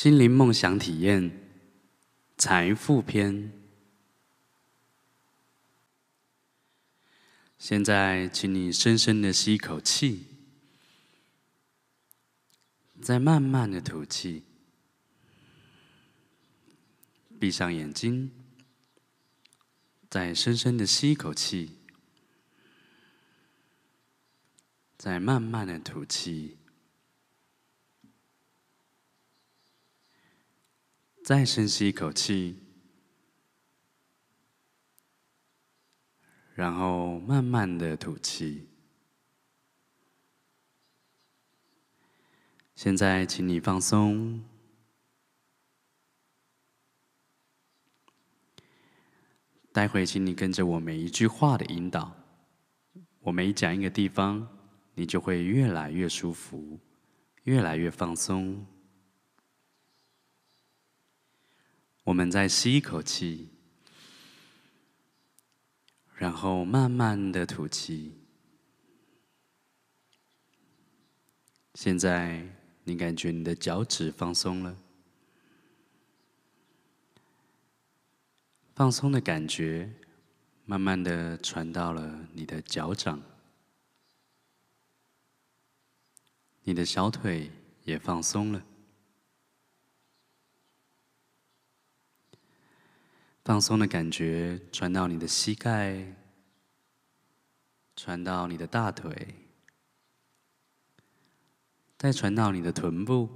心灵梦想体验，财富篇。现在，请你深深的吸一口气，再慢慢的吐气。闭上眼睛，再深深的吸一口气，再慢慢的吐气。再深吸一口气，然后慢慢的吐气。现在，请你放松。待会，请你跟着我每一句话的引导，我每讲一个地方，你就会越来越舒服，越来越放松。我们再吸一口气，然后慢慢的吐气。现在你感觉你的脚趾放松了，放松的感觉慢慢的传到了你的脚掌，你的小腿也放松了。放松的感觉传到你的膝盖，传到你的大腿，再传到你的臀部，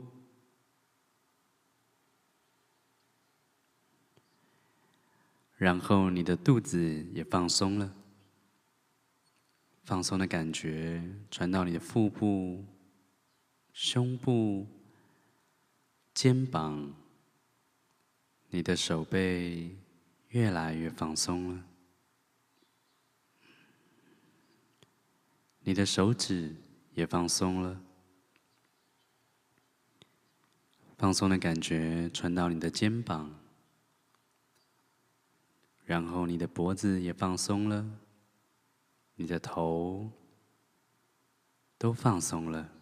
然后你的肚子也放松了。放松的感觉传到你的腹部、胸部、肩膀、你的手背。越来越放松了，你的手指也放松了，放松的感觉传到你的肩膀，然后你的脖子也放松了，你的头都放松了，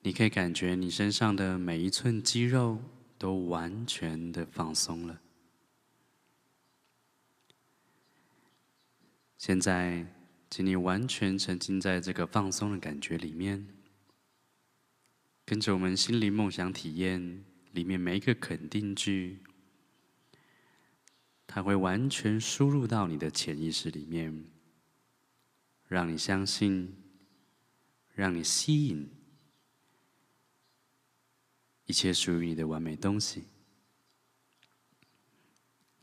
你可以感觉你身上的每一寸肌肉。都完全的放松了。现在，请你完全沉浸在这个放松的感觉里面，跟着我们心灵梦想体验里面每一个肯定句，它会完全输入到你的潜意识里面，让你相信，让你吸引。一切属于你的完美东西。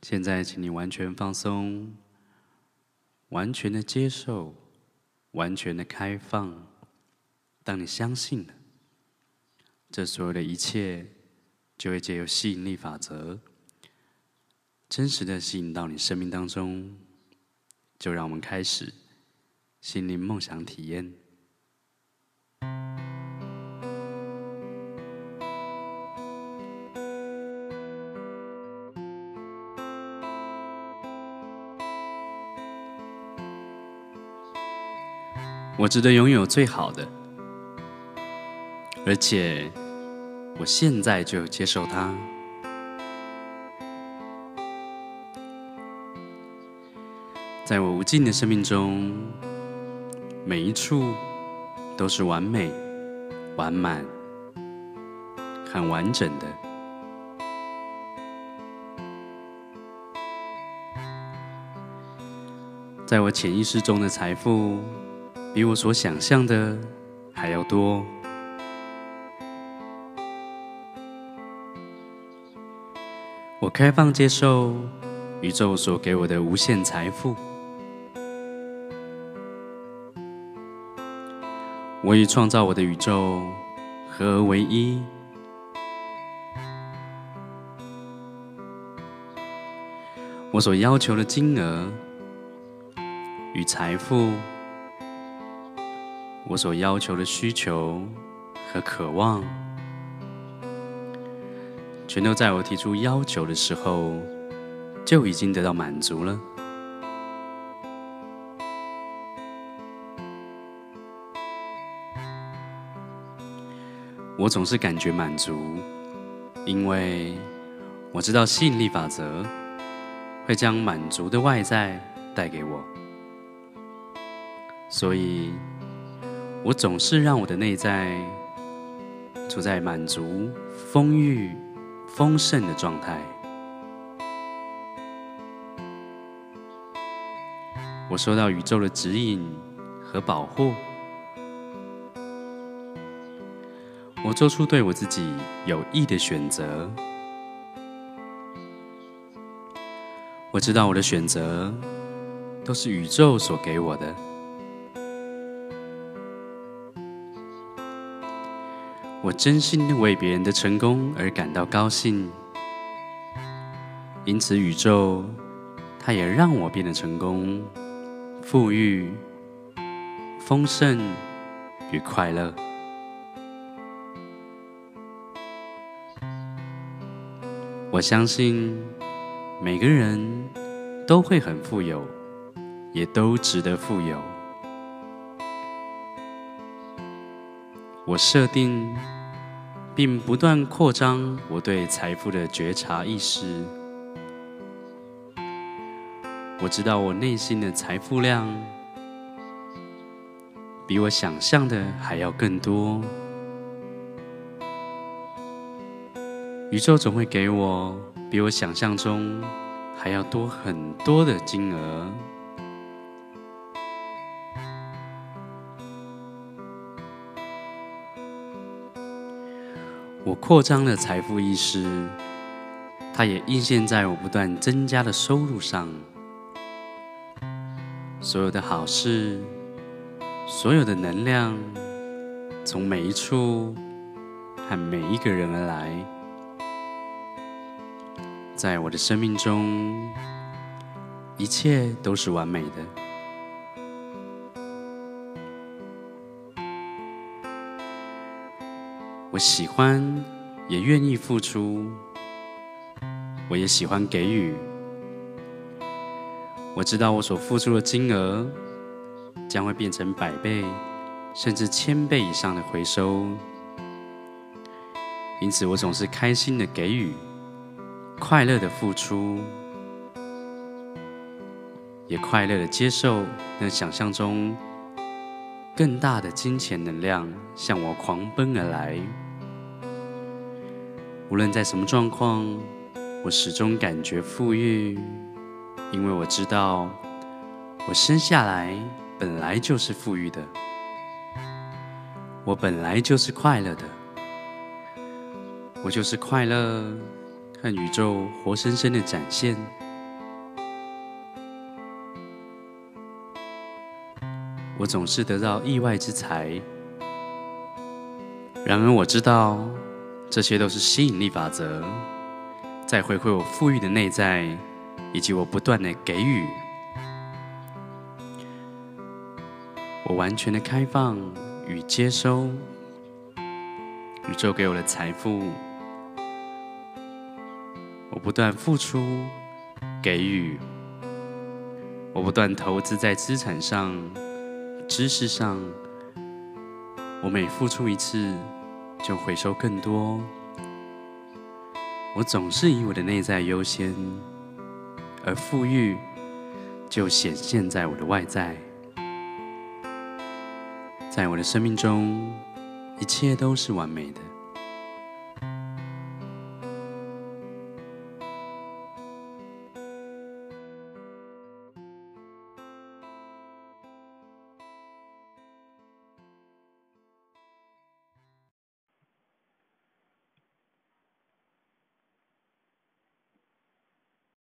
现在，请你完全放松，完全的接受，完全的开放。当你相信了，这所有的一切就会借由吸引力法则，真实的吸引到你生命当中。就让我们开始心灵梦想体验。我值得拥有最好的，而且我现在就接受它。在我无尽的生命中，每一处都是完美、完满、很完整的。在我潜意识中的财富。比我所想象的还要多。我开放接受宇宙所给我的无限财富。我已创造我的宇宙合而为一。我所要求的金额与财富。我所要求的需求和渴望，全都在我提出要求的时候就已经得到满足了。我总是感觉满足，因为我知道吸引力法则会将满足的外在带给我，所以我总是让我的内在处在满足、丰裕、丰盛的状态。我受到宇宙的指引和保护。我做出对我自己有益的选择。我知道我的选择都是宇宙所给我的。我真心的为别人的成功而感到高兴，因此宇宙它也让我变得成功、富裕、丰盛与快乐。我相信每个人都会很富有，也都值得富有。我设定并不断扩张我对财富的觉察意识。我知道我内心的财富量比我想象的还要更多。宇宙总会给我比我想象中还要多很多的金额。我扩张了财富意识，它也映现在我不断增加的收入上。所有的好事，所有的能量，从每一处和每一个人而来。在我的生命中，一切都是完美的。我喜欢，也愿意付出。我也喜欢给予。我知道我所付出的金额将会变成百倍，甚至千倍以上的回收。因此，我总是开心的给予。快乐的付出，也快乐的接受那想象中更大的金钱能量向我狂奔而来。无论在什么状况，我始终感觉富裕，因为我知道我生下来本来就是富裕的，我本来就是快乐的，我就是快乐。看宇宙活生生的展现。我总是得到意外之财，然而我知道这些都是吸引力法则，在回馈我富裕的内在，以及我不断的给予。我完全的开放与接收宇宙给我的财富。我不断付出、给予，我不断投资在资产上、知识上。我每付出一次，就回收更多。我总是以我的内在优先，而富裕就显现在我的外在。在我的生命中，一切都是完美的。